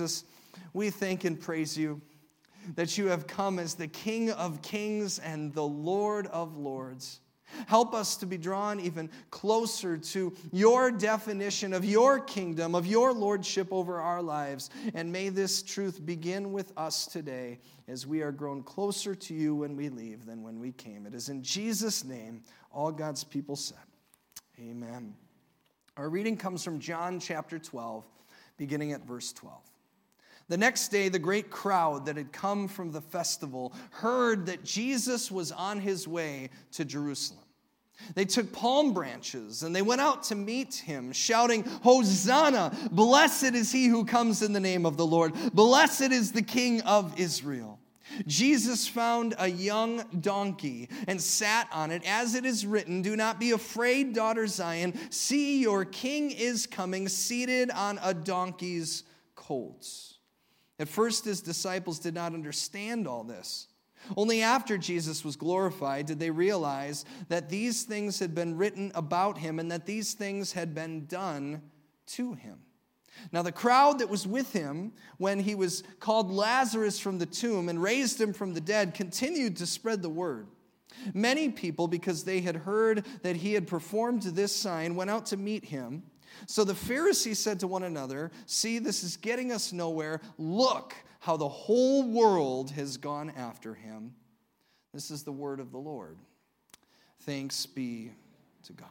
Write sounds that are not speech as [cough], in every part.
Jesus, we thank and praise you that you have come as the King of kings and the Lord of lords. Help us to be drawn even closer to your definition of your kingdom, of your lordship over our lives. And may this truth begin with us today as we are grown closer to you when we leave than when we came. It is in Jesus' name, all God's people said, Amen. Our reading comes from John chapter 12, beginning at verse 12. The next day, the great crowd that had come from the festival heard that Jesus was on his way to Jerusalem. They took palm branches and they went out to meet him, shouting, Hosanna! Blessed is he who comes in the name of the Lord. Blessed is the King of Israel. Jesus found a young donkey and sat on it, as it is written Do not be afraid, daughter Zion. See, your king is coming, seated on a donkey's colt. At first, his disciples did not understand all this. Only after Jesus was glorified did they realize that these things had been written about him and that these things had been done to him. Now, the crowd that was with him when he was called Lazarus from the tomb and raised him from the dead continued to spread the word. Many people, because they had heard that he had performed this sign, went out to meet him. So the Pharisees said to one another, See, this is getting us nowhere. Look how the whole world has gone after him. This is the word of the Lord. Thanks be to God.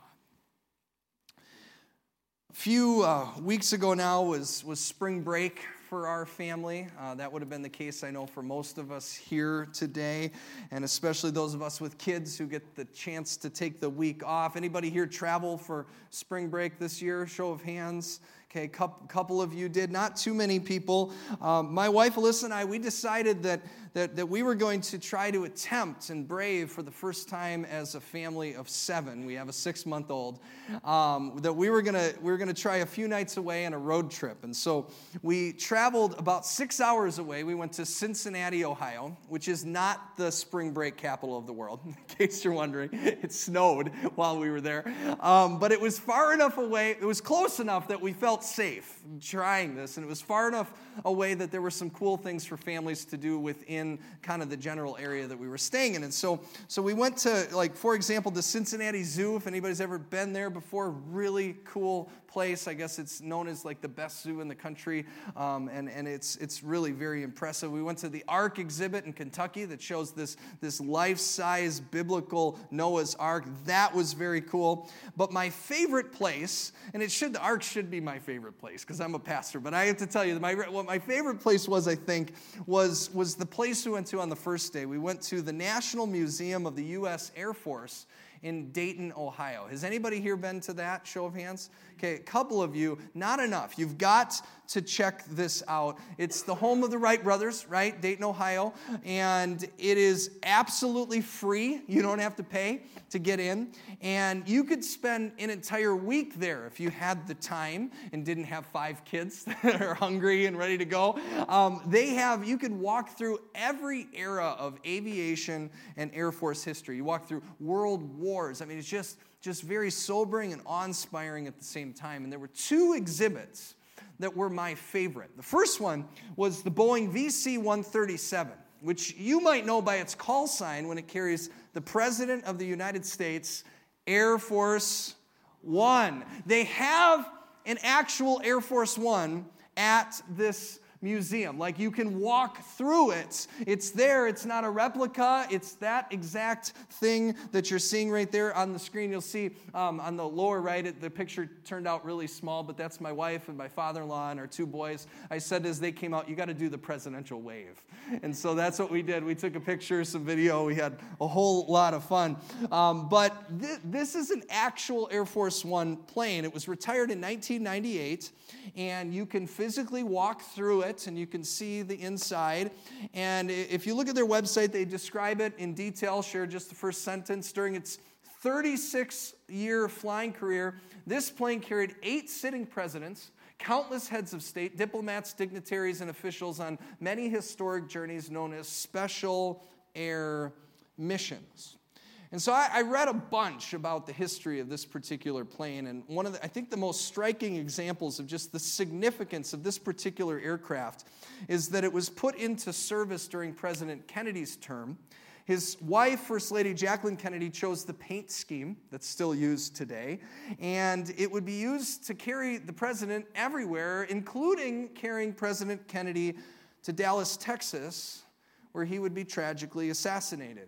A few uh, weeks ago now was, was spring break for our family. Uh, that would have been the case, I know, for most of us here today, and especially those of us with kids who get the chance to take the week off. Anybody here travel for spring break this year? Show of hands. Okay, a couple of you did, not too many people. Um, my wife Alyssa and I, we decided that, that, that we were going to try to attempt and brave for the first time as a family of seven. We have a six month old. Um, that we were gonna we were gonna try a few nights away on a road trip, and so we traveled about six hours away. We went to Cincinnati, Ohio, which is not the spring break capital of the world, [laughs] in case you're wondering. It snowed while we were there, um, but it was far enough away. It was close enough that we felt felt safe trying this, and it was far enough away that there were some cool things for families to do within kind of the general area that we were staying in. And so, so we went to, like, for example, the Cincinnati Zoo. If anybody's ever been there before, really cool place. I guess it's known as like the best zoo in the country, um, and, and it's, it's really very impressive. We went to the Ark exhibit in Kentucky that shows this, this life size biblical Noah's Ark. That was very cool. But my favorite place, and it should, the Ark should be my favorite place because I'm a pastor, but I have to tell you, my, what my favorite place was, I think, was, was the place we went to on the first day. We went to the National Museum of the U.S. Air Force in Dayton, Ohio. Has anybody here been to that? Show of hands. Okay, a couple of you, not enough. You've got to check this out. It's the home of the Wright brothers, right? Dayton, Ohio. And it is absolutely free. You don't have to pay to get in. And you could spend an entire week there if you had the time and didn't have five kids [laughs] that are hungry and ready to go. Um, they have, you could walk through every era of aviation and Air Force history. You walk through world wars. I mean, it's just just very sobering and awe inspiring at the same time. And there were two exhibits that were my favorite. The first one was the Boeing VC 137, which you might know by its call sign when it carries the President of the United States, Air Force One. They have an actual Air Force One at this museum. Like you can walk through it. It's there, it's not a replica, it's that exact thing that you're seeing right there on the screen. You'll see um, on the lower right, it, the picture turned out really small, but that's my wife and my father in law and our two boys. I said as they came out, you got to do the presidential wave. And so that's what we did. We took a picture, some video, we had a whole lot of fun. Um, but th- this is an actual Air Force One plane. It was retired in 1998, and you can physically walk through it it and you can see the inside. And if you look at their website, they describe it in detail, share just the first sentence. During its 36 year flying career, this plane carried eight sitting presidents, countless heads of state, diplomats, dignitaries, and officials on many historic journeys known as special air missions. And so I, I, read a bunch about the history of this particular plane, and one of the, I think the most striking examples of just the significance of this particular aircraft is that it was put into service during President Kennedy's term. His wife, First Lady Jacqueline Kennedy, chose the paint scheme that's still used today, and it would be used to carry the president everywhere, including carrying President Kennedy to Dallas, Texas, where he would be tragically assassinated.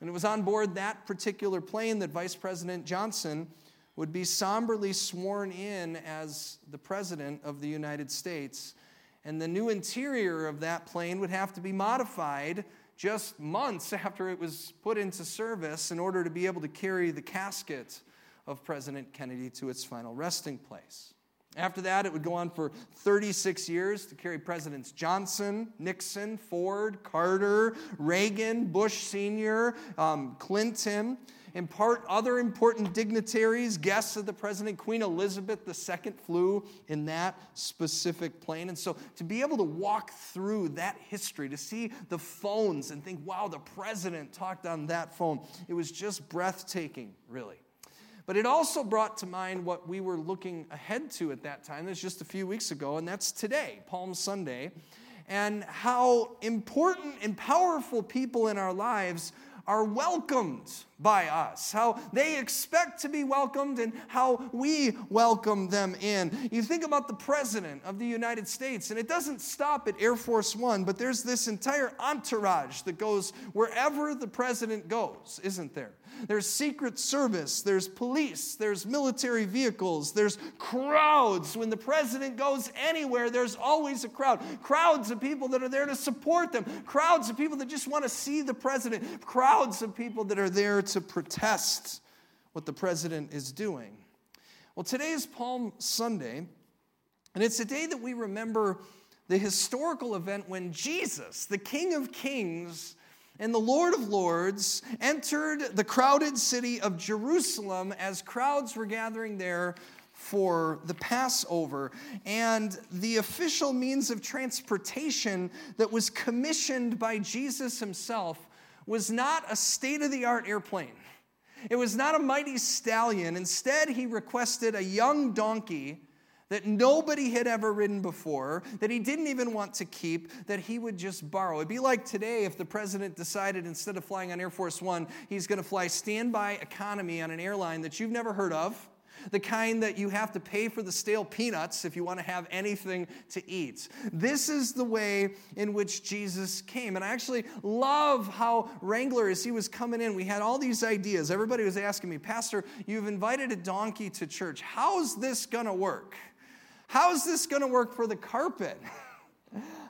And it was on board that particular plane that Vice President Johnson would be somberly sworn in as the President of the United States. And the new interior of that plane would have to be modified just months [laughs] after it was put into service in order to be able to carry the casket of President Kennedy to its final resting place. After that, it would go on for 36 years to carry Presidents Johnson, Nixon, Ford, Carter, Reagan, Bush Sr., um, Clinton, and part other important dignitaries, guests of the president. Queen Elizabeth II flew in that specific plane. And so to be able to walk through that history, to see the phones and think, wow, the president talked on that phone, it was just breathtaking, really. But it also brought to mind what we were looking ahead to at that time. That's just a few weeks ago, and that's today, Palm Sunday, and how important and powerful people in our lives are welcomed by us, how they expect to be welcomed, and how we welcome them in. You think about the President of the United States, and it doesn't stop at Air Force One, but there's this entire entourage that goes wherever the President goes, isn't there? There's Secret Service, there's police, there's military vehicles, there's crowds. When the president goes anywhere, there's always a crowd. Crowds of people that are there to support them, crowds of people that just want to see the president, crowds of people that are there to protest what the president is doing. Well, today is Palm Sunday, and it's a day that we remember the historical event when Jesus, the King of Kings and the Lord of Lords, entered the crowded city of Jerusalem as crowds were gathering there for the Passover. And the official means of transportation that was commissioned by Jesus himself was not a state of the art airplane. It was not a mighty stallion. Instead, he requested a young donkey that nobody had ever ridden before, that he didn't even want to keep, that he would just borrow. It'd be like today if the president decided instead of flying on Air Force One, he's going to fly standby economy on an airline that you've never heard of the kind that you have to pay for the stale peanuts if you want to have anything to eat. This is the way in which Jesus came. And I actually love how Wrangler, as he was coming in, we had all these ideas. Everybody was asking me, Pastor, you've invited a donkey to church. How's this going to work? How's this going to work for the carpet? [laughs]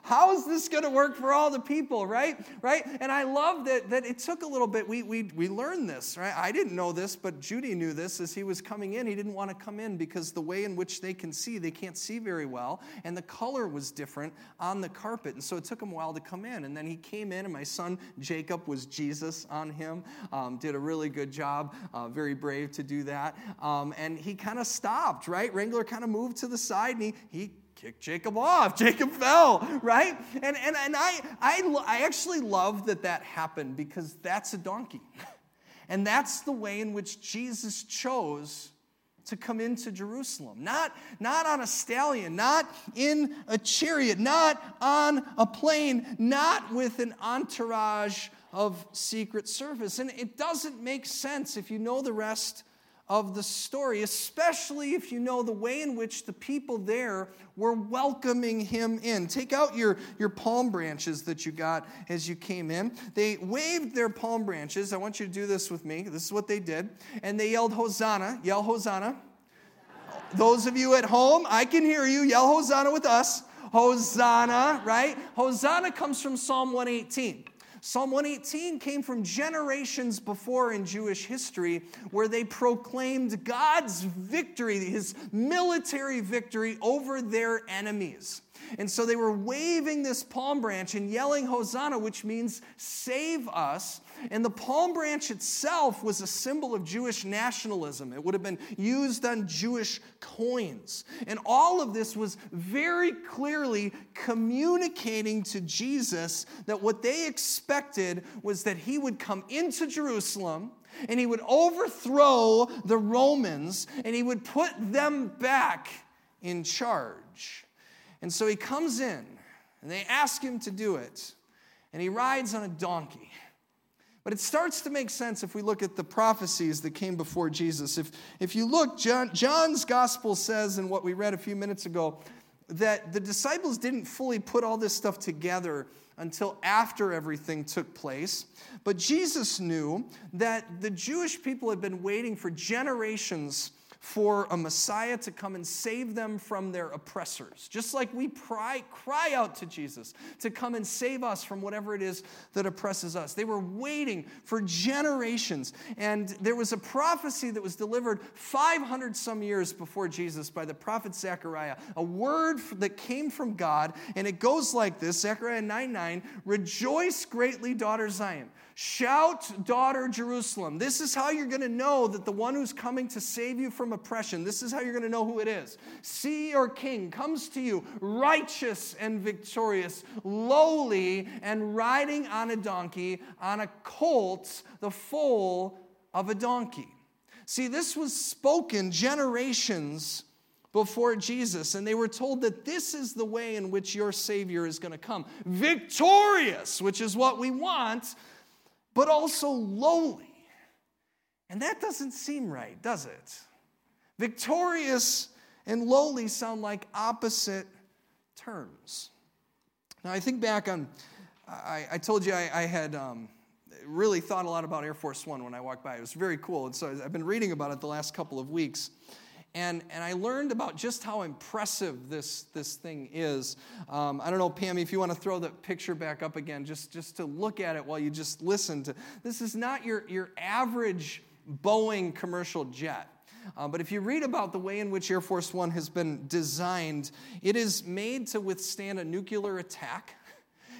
How is this going to work for all the people, right? Right? And I love that, that it took a little bit. We, we, we learned this, right? I didn't know this, but Judy knew this as he was coming in. He didn't want to come in because the way in which they can see, they can't see very well. And the color was different on the carpet. And so it took him a while to come in. And then he came in, and my son Jacob was Jesus on him. Um, did a really good job, uh, very brave to do that. Um, and he kind of stopped, right? Wrangler kind of moved to the side and he, he kicked Jacob off. [laughs] Jacob fell, right? And, and, and I, I, I actually love that that happened because that's a donkey. [laughs] And that's the way in which Jesus chose to come into Jerusalem. Not, not on a stallion, not in a chariot, not on a plane, not with an entourage of Secret Service. And it doesn't make sense if you know the rest of the story, especially if you know the way in which the people there were welcoming him in. Take out your, your palm branches that you got as you came in. They waved their palm branches. I want you to do this with me. This is what they did. And they yelled, Hosanna. Yell, Hosanna. Those of you at home, I can hear you. Yell, Hosanna with us. Hosanna, right? Hosanna comes from Psalm 118. Psalm 118 came from generations before in Jewish history where they proclaimed God's victory, his military victory over their enemies. And so they were waving this palm branch and yelling Hosanna, which means save us. And the palm branch itself was a symbol of Jewish nationalism. It would have been used on Jewish coins. And all of this was very clearly communicating to Jesus that what they expected was that he would come into Jerusalem and he would overthrow the Romans and he would put them back in charge. And so he comes in and they ask him to do it, and he rides on a donkey. But it starts to make sense if we look at the prophecies that came before Jesus. If, if you look, John, John's gospel says, in what we read a few minutes ago, that the disciples didn't fully put all this stuff together until after everything took place. But Jesus knew that the Jewish people had been waiting for generations for a Messiah to come and save them from their oppressors. Just like we cry, cry out to Jesus to come and save us from whatever it is that oppresses us. They were waiting for generations. And there was a prophecy that was delivered 500 some years before Jesus by the prophet Zechariah, a word that came from God. And it goes like this Zechariah 9 9, rejoice greatly, daughter Zion. Shout, daughter Jerusalem. This is how you're going to know that the one who's coming to save you from oppression, this is how you're going to know who it is. See, your king comes to you, righteous and victorious, lowly and riding on a donkey, on a colt, the foal of a donkey. See, this was spoken generations before Jesus, and they were told that this is the way in which your Savior is going to come. Victorious, which is what we want but also lowly. And that doesn't seem right, does it? Victorious and lowly sound like opposite terms. Now, I think back on, I, I told you I, I had um, really thought a lot about Air Force One when I walked by. It was very cool. And so I've been reading about it the last couple of weeks. And, and I learned about just how impressive this, this thing is. Um, I don't know, Pammy, if you want to throw the picture back up again, just, just to look at it while you just listen to. This is not your, your average Boeing commercial jet. Uh, but if you read about the way in which Air Force One has been designed, it is made to withstand a nuclear attack.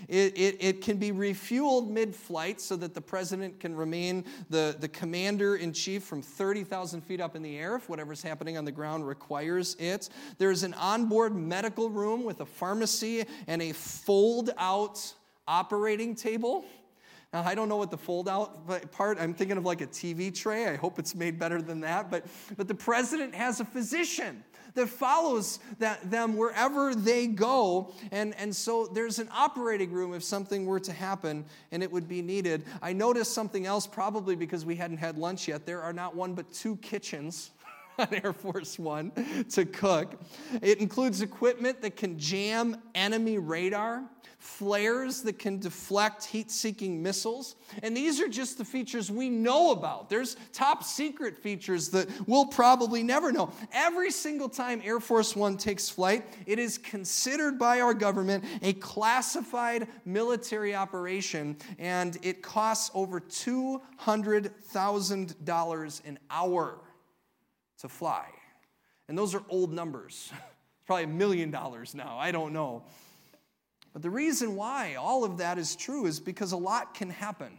It, it, it can be refueled mid flight so that the president can remain the, the commander in chief from 30,000 feet up in the air if whatever's happening on the ground requires it. There's an onboard medical room with a pharmacy and a fold out operating table. Now, I don't know what the fold out part, I'm thinking of like a TV tray. I hope it's made better than that. But, but the president has a physician that follows that, them wherever they go. And, and so there's an operating room if something were to happen and it would be needed. I noticed something else, probably because we hadn't had lunch yet. There are not one but two kitchens [laughs] on Air Force One to cook. It includes equipment that can jam enemy radar flares that can deflect heat seeking missiles. And these are just the features we know about. There's top secret features that we'll probably never know. Every single time Air Force One takes flight, it is considered by our government a classified military operation, and it costs over $200,000 an hour to fly. And those are old numbers. It's [laughs] Probably a million dollars now. I don't know. But the reason why all of that is true is because a lot can happen.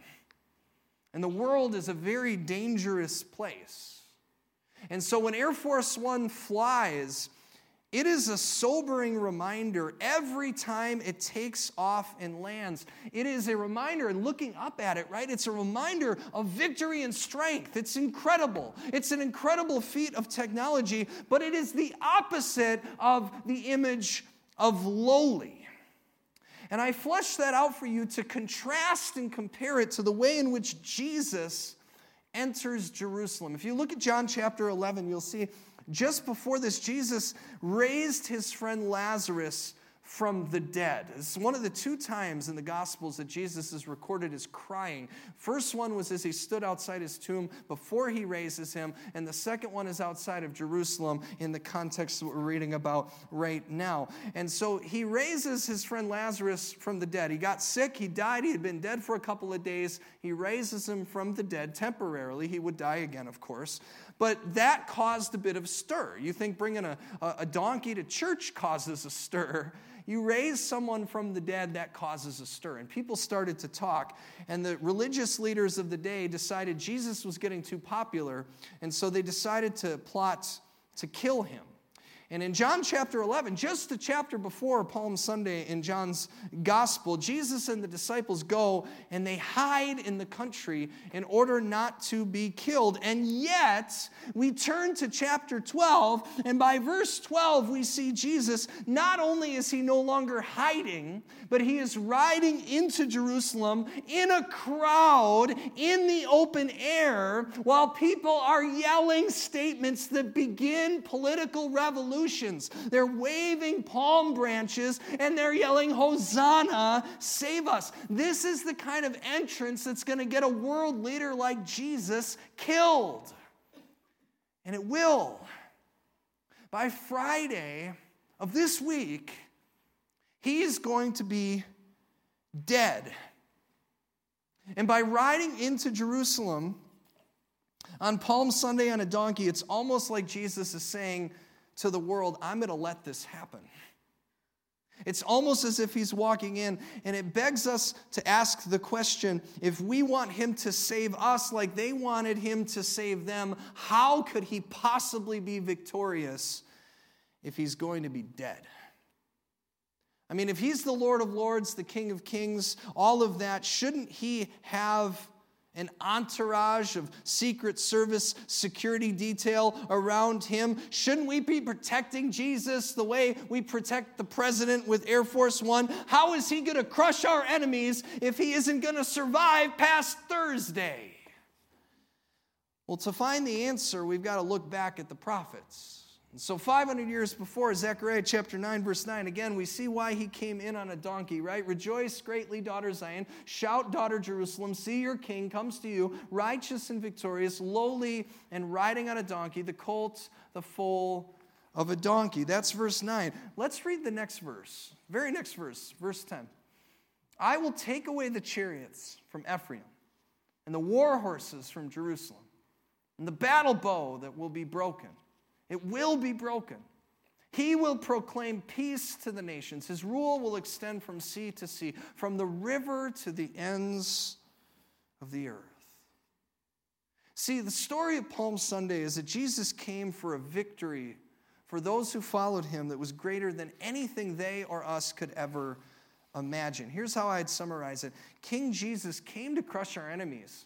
And the world is a very dangerous place. And so when Air Force One flies, it is a sobering reminder every time it takes off and lands. It is a reminder, and looking up at it, right? It's a reminder of victory and strength. It's incredible. It's an incredible feat of technology, but it is the opposite of the image of lowly. And I flesh that out for you to contrast and compare it to the way in which Jesus enters Jerusalem. If you look at John chapter 11, you'll see just before this, Jesus raised his friend Lazarus from the dead. It's one of the two times in the Gospels that Jesus is recorded as crying. First one was as he stood outside his tomb before he raises him, and the second one is outside of Jerusalem in the context that we're reading about right now. And so he raises his friend Lazarus from the dead. He got sick, he died, he had been dead for a couple of days. He raises him from the dead temporarily. He would die again, of course. But that caused a bit of stir. You think bringing a, a donkey to church causes a stir you raise someone from the dead, that causes a stir. And people started to talk. And the religious leaders of the day decided Jesus was getting too popular. And so they decided to plot to kill him. And in John chapter 11, just the chapter before Palm Sunday in John's gospel, Jesus and the disciples go and they hide in the country in order not to be killed. And yet, we turn to chapter 12, and by verse 12, we see Jesus not only is he no longer hiding, but he is riding into Jerusalem in a crowd in the open air while people are yelling statements that begin political revolution revolutions. They're waving palm branches and they're yelling, Hosanna, save us. This is the kind of entrance that's going to get a world leader like Jesus killed. And it will. By Friday of this week, he's going to be dead. And by riding into Jerusalem on Palm Sunday on a donkey, it's almost like Jesus is saying, to the world, I'm going to let this happen. It's almost as if he's walking in, and it begs us to ask the question if we want him to save us like they wanted him to save them, how could he possibly be victorious if he's going to be dead? I mean, if he's the Lord of Lords, the King of Kings, all of that, shouldn't he have an entourage of Secret Service security detail around him. Shouldn't we be protecting Jesus the way we protect the president with Air Force One? How is he going to crush our enemies if he isn't going to survive past Thursday? Well, to find the answer, we've got to look back at the prophets. And so, 500 years before, Zechariah chapter 9, verse 9, again, we see why he came in on a donkey, right? Rejoice greatly, daughter Zion. Shout, daughter Jerusalem. See, your king comes to you, righteous and victorious, lowly and riding on a donkey, the colt, the foal of a donkey. That's verse 9. Let's read the next verse. Very next verse, verse 10. I will take away the chariots from Ephraim and the war horses from Jerusalem, and the battle bow that will be broken it will be broken. He will proclaim peace to the nations. His rule will extend from sea to sea, from the river to the ends of the earth. See, the story of Palm Sunday is that Jesus came for a victory for those who followed him that was greater than anything they or us could ever imagine. Here's how I'd summarize it King Jesus came to crush our enemies.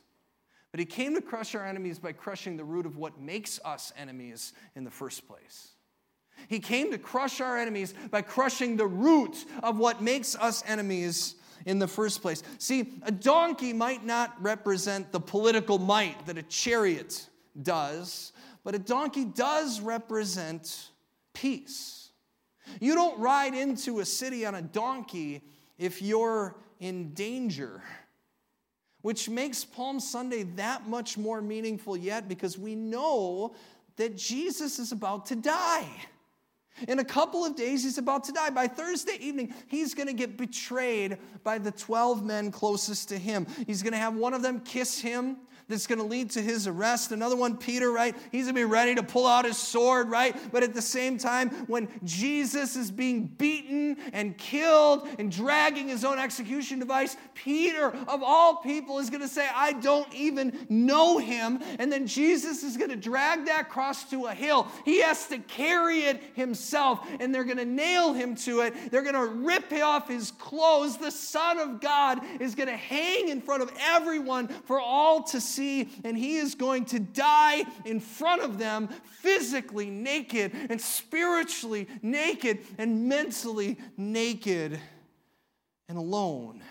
But he came to crush our enemies by crushing the root of what makes us enemies in the first place. He came to crush our enemies by crushing the root of what makes us enemies in the first place. See, a donkey might not represent the political might that a chariot does, but a donkey does represent peace. You don't ride into a city on a donkey if you're in danger which makes Palm Sunday that much more meaningful yet because we know that Jesus is about to die. In a couple of days, he's about to die. By Thursday evening, he's going to get betrayed by the 12 men closest to him. He's going to have one of them kiss him that's going to lead to his arrest. Another one, Peter, right? He's going to be ready to pull out his sword, right? But at the same time, when Jesus is being beaten and killed and dragging his own execution device, Peter, of all people, is going to say, I don't even know him. And then Jesus is going to drag that cross to a hill. He has to carry it himself, and they're going to nail him to it. They're going to rip off his clothes. The Son of God is going to hang in front of everyone for all to see and he is going to die in front of them, physically naked and spiritually naked and mentally naked and alone.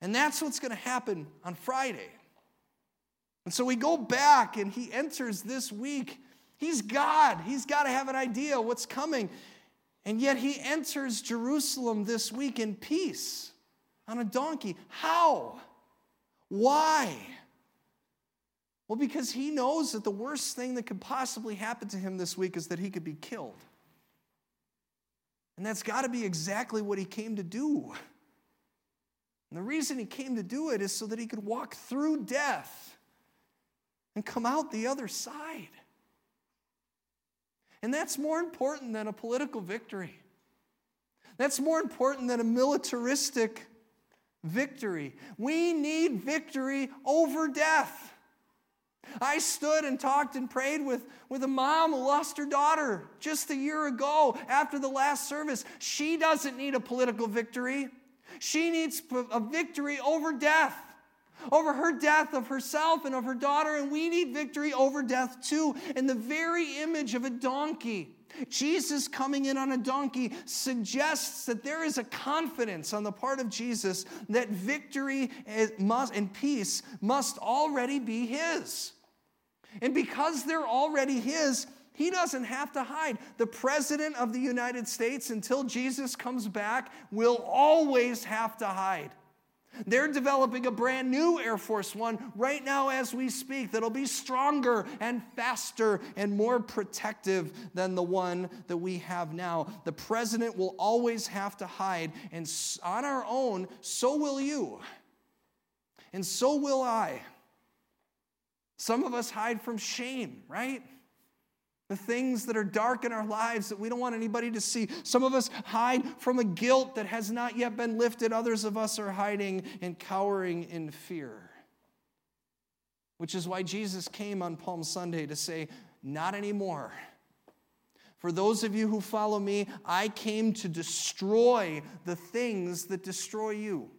And that's what's going to happen on Friday. And so we go back, and he enters this week. He's God. He's got to have an idea what's coming. And yet he enters Jerusalem this week in peace on a donkey. How? Why? Well, because he knows that the worst thing that could possibly happen to him this week is that he could be killed. And that's got to be exactly what he came to do. And the reason he came to do it is so that he could walk through death and come out the other side. And that's more important than a political victory. That's more important than a militaristic victory. We need victory over death. I stood and talked and prayed with, with a mom who lost her daughter just a year ago after the last service. She doesn't need a political victory, she needs a victory over death, over her death of herself and of her daughter. And we need victory over death too, in the very image of a donkey. Jesus coming in on a donkey suggests that there is a confidence on the part of Jesus that victory and peace must already be his. And because they're already his, he doesn't have to hide. The President of the United States, until Jesus comes back, will always have to hide. They're developing a brand new Air Force One right now as we speak that'll be stronger and faster and more protective than the one that we have now. The president will always have to hide, and on our own, so will you. And so will I. Some of us hide from shame, right? The things that are dark in our lives that we don't want anybody to see. Some of us hide from a guilt that has not yet been lifted. Others of us are hiding and cowering in fear. Which is why Jesus came on Palm Sunday to say, Not anymore. For those of you who follow me, I came to destroy the things that destroy you.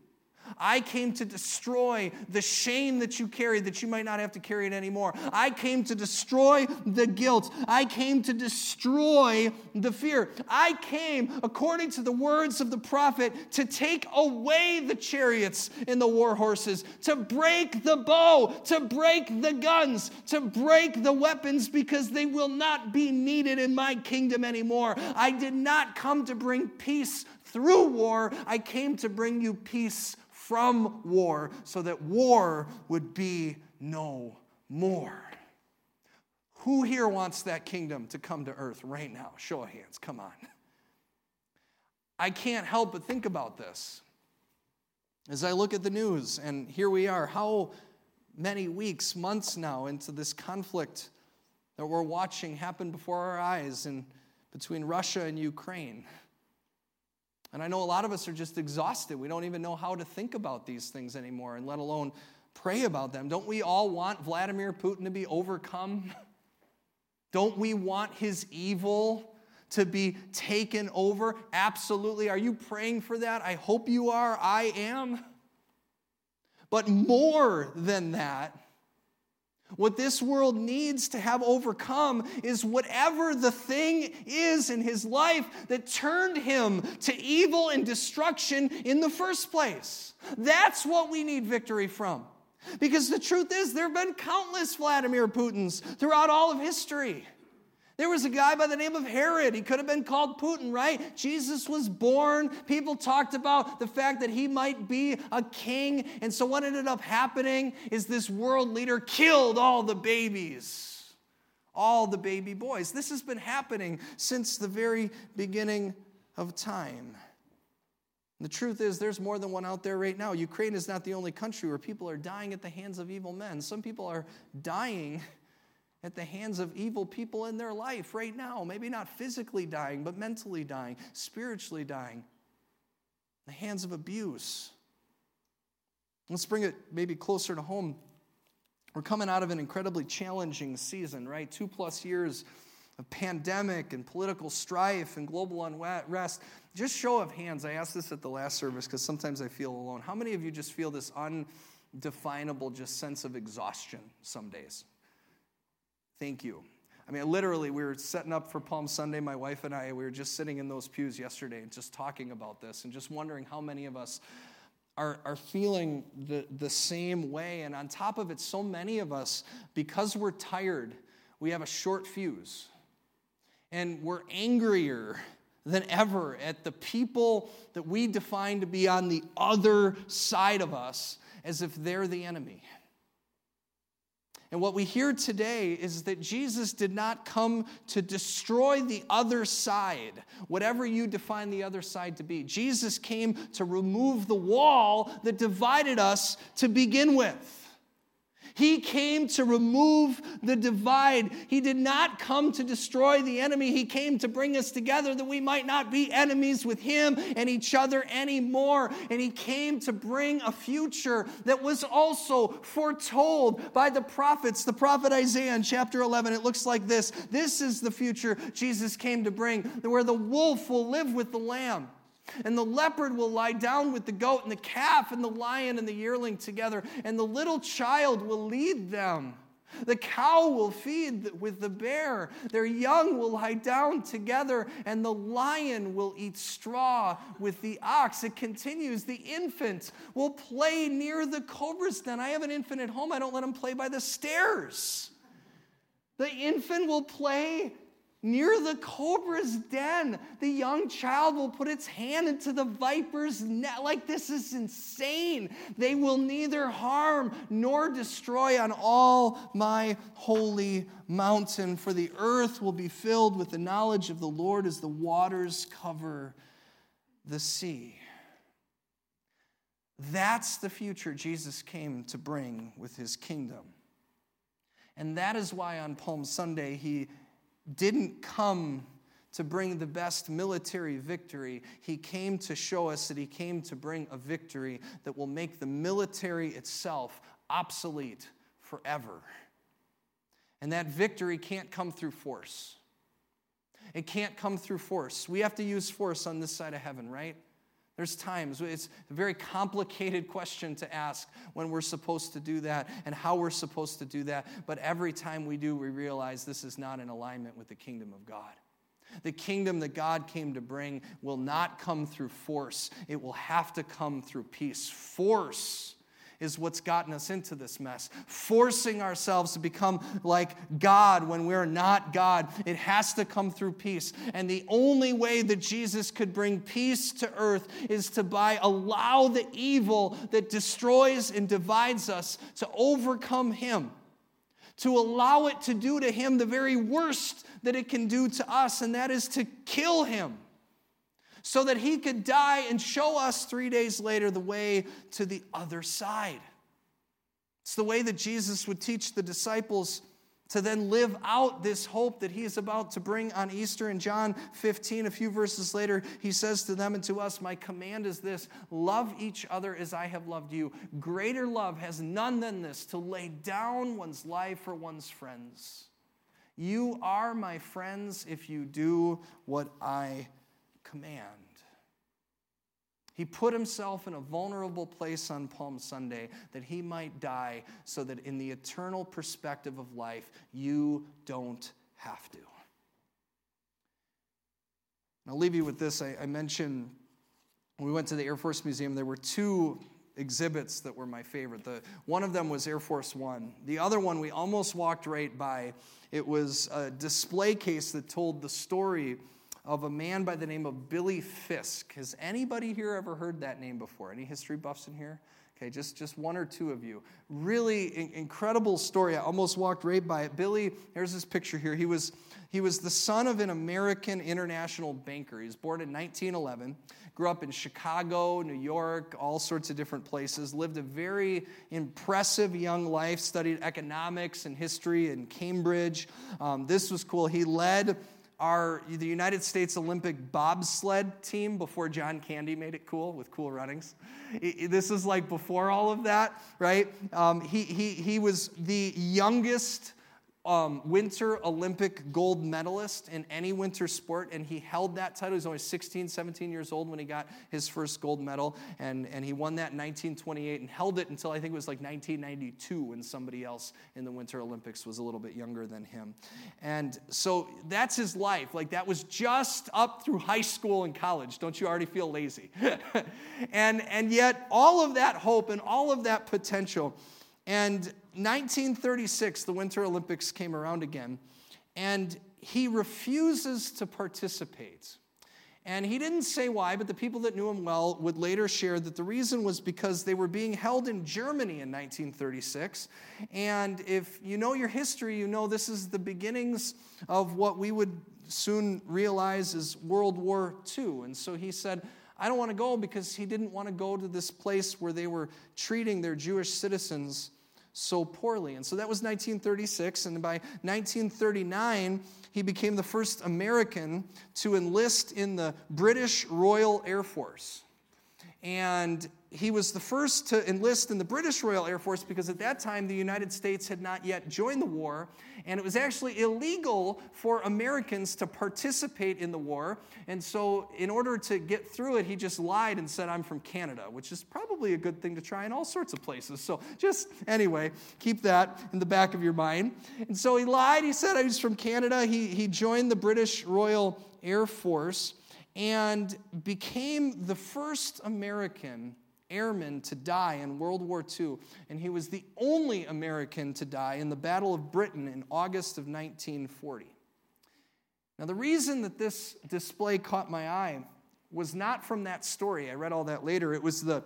I came to destroy the shame that you carry that you might not have to carry it anymore. I came to destroy the guilt. I came to destroy the fear. I came, according to the words of the prophet, to take away the chariots and the war horses, to break the bow, to break the guns, to break the weapons because they will not be needed in my kingdom anymore. I did not come to bring peace through war, I came to bring you peace from war so that war would be no more. Who here wants that kingdom to come to earth right now? Show of hands, come on. I can't help but think about this. As I look at the news, and here we are, how many weeks, months now into this conflict that we're watching happen before our eyes in between Russia and Ukraine. And I know a lot of us are just exhausted. We don't even know how to think about these things anymore, and let alone pray about them. Don't we all want Vladimir Putin to be overcome? [laughs] Don't we want his evil to be taken over? Absolutely. Are you praying for that? I hope you are. I am. But more than that, what this world needs to have overcome is whatever the thing is in his life that turned him to evil and destruction in the first place. That's what we need victory from. Because the truth is, there have been countless Vladimir Putins throughout all of history. There was a guy by the name of Herod. He could have been called Putin, right? Jesus was born. People talked about the fact that he might be a king. And so, what ended up happening is this world leader killed all the babies, all the baby boys. This has been happening since the very beginning of time. The truth is, there's more than one out there right now. Ukraine is not the only country where people are dying at the hands of evil men. Some people are dying at the hands of evil people in their life right now. Maybe not physically dying, but mentally dying, spiritually dying. The hands of abuse. Let's bring it maybe closer to home. We're coming out of an incredibly challenging season, right? Two plus years of pandemic and political strife and global unrest. Just show of hands. I asked this at the last service because sometimes I feel alone. How many of you just feel this undefinable just sense of exhaustion some days? Thank you. I mean, literally, we were setting up for Palm Sunday, my wife and I, we were just sitting in those pews yesterday and just talking about this and just wondering how many of us are, are feeling the, the same way. And on top of it, so many of us, because we're tired, we have a short fuse. And we're angrier than ever at the people that we define to be on the other side of us as if they're the enemy. And what we hear today is that Jesus did not come to destroy the other side, whatever you define the other side to be. Jesus came to remove the wall that divided us to begin with. He came to remove the divide. He did not come to destroy the enemy. He came to bring us together that we might not be enemies with Him and each other anymore. And He came to bring a future that was also foretold by the prophets. The prophet Isaiah in chapter 11, it looks like this This is the future Jesus came to bring, where the wolf will live with the lamb. And the leopard will lie down with the goat, and the calf and the lion and the yearling together, and the little child will lead them. The cow will feed with the bear. Their young will lie down together, and the lion will eat straw with the ox. It continues. The infant will play near the cobra's den. I have an infant at home. I don't let him play by the stairs. The infant will play Near the cobra's den, the young child will put its hand into the viper's net. Like, this is insane. They will neither harm nor destroy on all my holy mountain, for the earth will be filled with the knowledge of the Lord as the waters cover the sea. That's the future Jesus came to bring with his kingdom. And that is why on Palm Sunday he didn't come to bring the best military victory. He came to show us that he came to bring a victory that will make the military itself obsolete forever. And that victory can't come through force. It can't come through force. We have to use force on this side of heaven, right? There's times, it's a very complicated question to ask when we're supposed to do that and how we're supposed to do that. But every time we do, we realize this is not in alignment with the kingdom of God. The kingdom that God came to bring will not come through force, it will have to come through peace. Force is what's gotten us into this mess. Forcing ourselves to become like God when we're not God. It has to come through peace. And the only way that Jesus could bring peace to earth is to by allow the evil that destroys and divides us to overcome him. To allow it to do to him the very worst that it can do to us, and that is to kill him so that he could die and show us three days later the way to the other side. It's the way that Jesus would teach the disciples to then live out this hope that he is about to bring on Easter. In John 15, a few verses later, he says to them and to us, My command is this love each other as I have loved you. Greater love has none than this to lay down one's life for one's friends. You are my friends if you do what I command. He put himself in a vulnerable place on Palm Sunday that he might die so that in the eternal perspective of life, you don't have to. I'll leave you with this. I, I mentioned when we went to the Air Force Museum, there were two exhibits that were my favorite. The, one of them was Air Force One. The other one we almost walked right by. It was a display case that told the story of a man by the name of Billy Fiske. Has anybody here ever heard that name before? Any history buffs in here? Okay, just, just one or two of you. Really in- incredible story. I almost walked right by it. Billy, here's this picture here. He was, he was the son of an American international banker. He was born in 1911, grew up in Chicago, New York, all sorts of different places, lived a very impressive young life, studied economics and history in Cambridge. Um, this was cool. He led our the United States Olympic bobsled team before John Candy made it cool with cool runnings. This is like before all of that, right? Um, he, he, he was the youngest um, Winter Olympic gold medalist in any winter sport, and he held that title. He was only 16, 17 years old when he got his first gold medal, and, and he won that in 1928 and held it until I think it was like 1992 when somebody else in the Winter Olympics was a little bit younger than him. And so that's his life. Like that was just up through high school and college. Don't you already feel lazy? [laughs] and, and yet, all of that hope and all of that potential. And 1936, the Winter Olympics came around again, and he refuses to participate. And he didn't say why, but the people that knew him well would later share that the reason was because they were being held in Germany in 1936. And if you know your history, you know this is the beginnings of what we would soon realize is World War II. And so he said, I don't want to go because he didn't want to go to this place where they were treating their Jewish citizens so poorly. And so that was 1936. And by 1939, he became the first American to enlist in the British Royal Air Force. And he was the first to enlist in the British Royal Air Force because at that time the United States had not yet joined the war, and it was actually illegal for Americans to participate in the war. And so, in order to get through it, he just lied and said, I'm from Canada, which is probably a good thing to try in all sorts of places. So, just anyway, keep that in the back of your mind. And so, he lied. He said, I was from Canada. He, he joined the British Royal Air Force and became the first American airman to die in World War II, and he was the only American to die in the Battle of Britain in August of 1940. Now, the reason that this display caught my eye was not from that story. I read all that later. It was the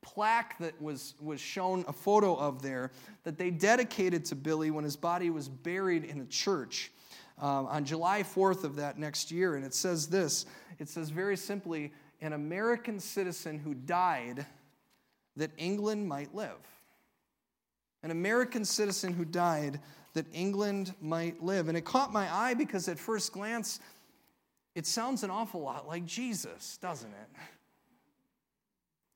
plaque that was, was shown a photo of there that they dedicated to Billy when his body was buried in a church um, on July 4th of that next year. And it says this it says very simply, an American citizen who died that England might live. An American citizen who died that England might live. And it caught my eye because at first glance, it sounds an awful lot like Jesus, doesn't it?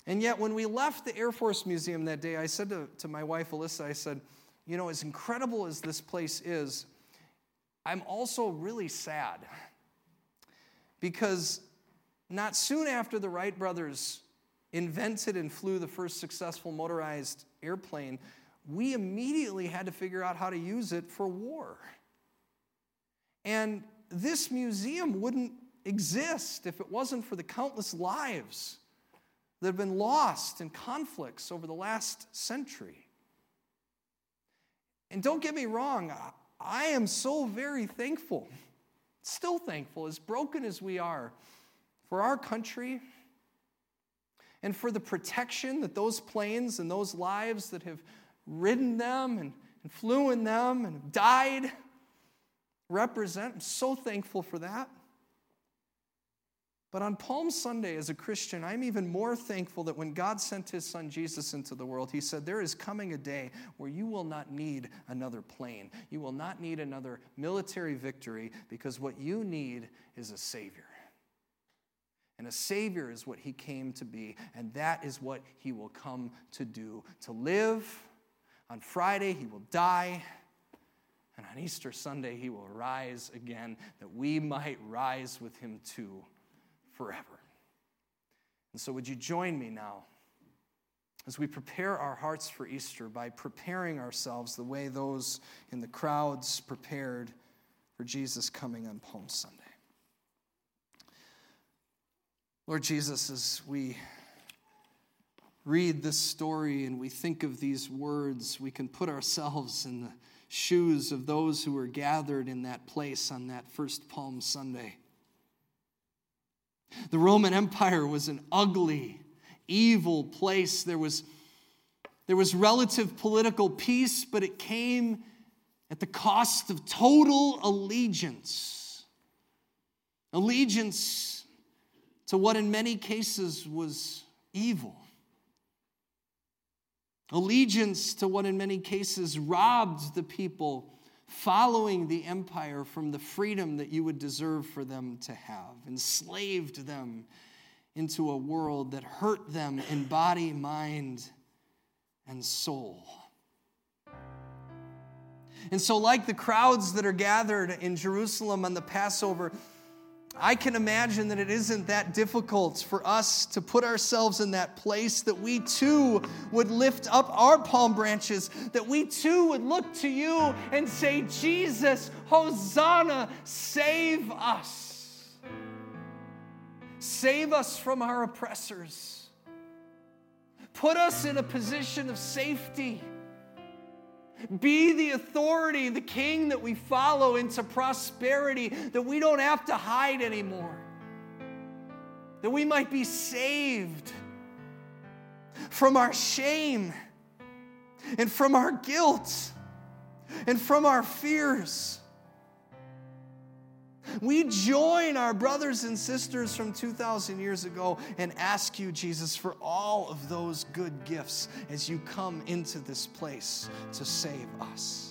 And yet, when we left the Air Force Museum that day, I said to, to my wife, Alyssa, I said, you know, as incredible as this place is, I'm also really sad because not soon after the Wright brothers invented and flew the first successful motorized airplane, we immediately had to figure out how to use it for war. And this museum wouldn't exist if it wasn't for the countless lives that have been lost in conflicts over the last century. And don't get me wrong, I am so very thankful, still thankful, as broken as we are, for our country and for the protection that those planes and those lives that have ridden them and, and flew in them and died represent. I'm so thankful for that. But on Palm Sunday, as a Christian, I'm even more thankful that when God sent his son Jesus into the world, he said, There is coming a day where you will not need another plane. You will not need another military victory because what you need is a Savior. And a Savior is what He came to be, and that is what He will come to do. To live, on Friday, He will die, and on Easter Sunday, He will rise again, that we might rise with Him too forever. And so, would you join me now as we prepare our hearts for Easter by preparing ourselves the way those in the crowds prepared for Jesus coming on Palm Sunday? Lord Jesus, as we read this story and we think of these words, we can put ourselves in the shoes of those who were gathered in that place on that first Palm Sunday. The Roman Empire was an ugly, evil place. There was, there was relative political peace, but it came at the cost of total allegiance. Allegiance to what in many cases was evil. Allegiance to what in many cases robbed the people following the empire from the freedom that you would deserve for them to have, enslaved them into a world that hurt them in body, mind, and soul. And so, like the crowds that are gathered in Jerusalem on the Passover, I can imagine that it isn't that difficult for us to put ourselves in that place that we too would lift up our palm branches, that we too would look to you and say, Jesus, Hosanna, save us. Save us from our oppressors. Put us in a position of safety be the authority, the king that we follow into prosperity, that we don't have to hide anymore, that we might be saved from our shame and from our guilt and from our fears. We join our brothers and sisters from 2,000 years ago and ask you, Jesus, for all of those good gifts as you come into this place to save us.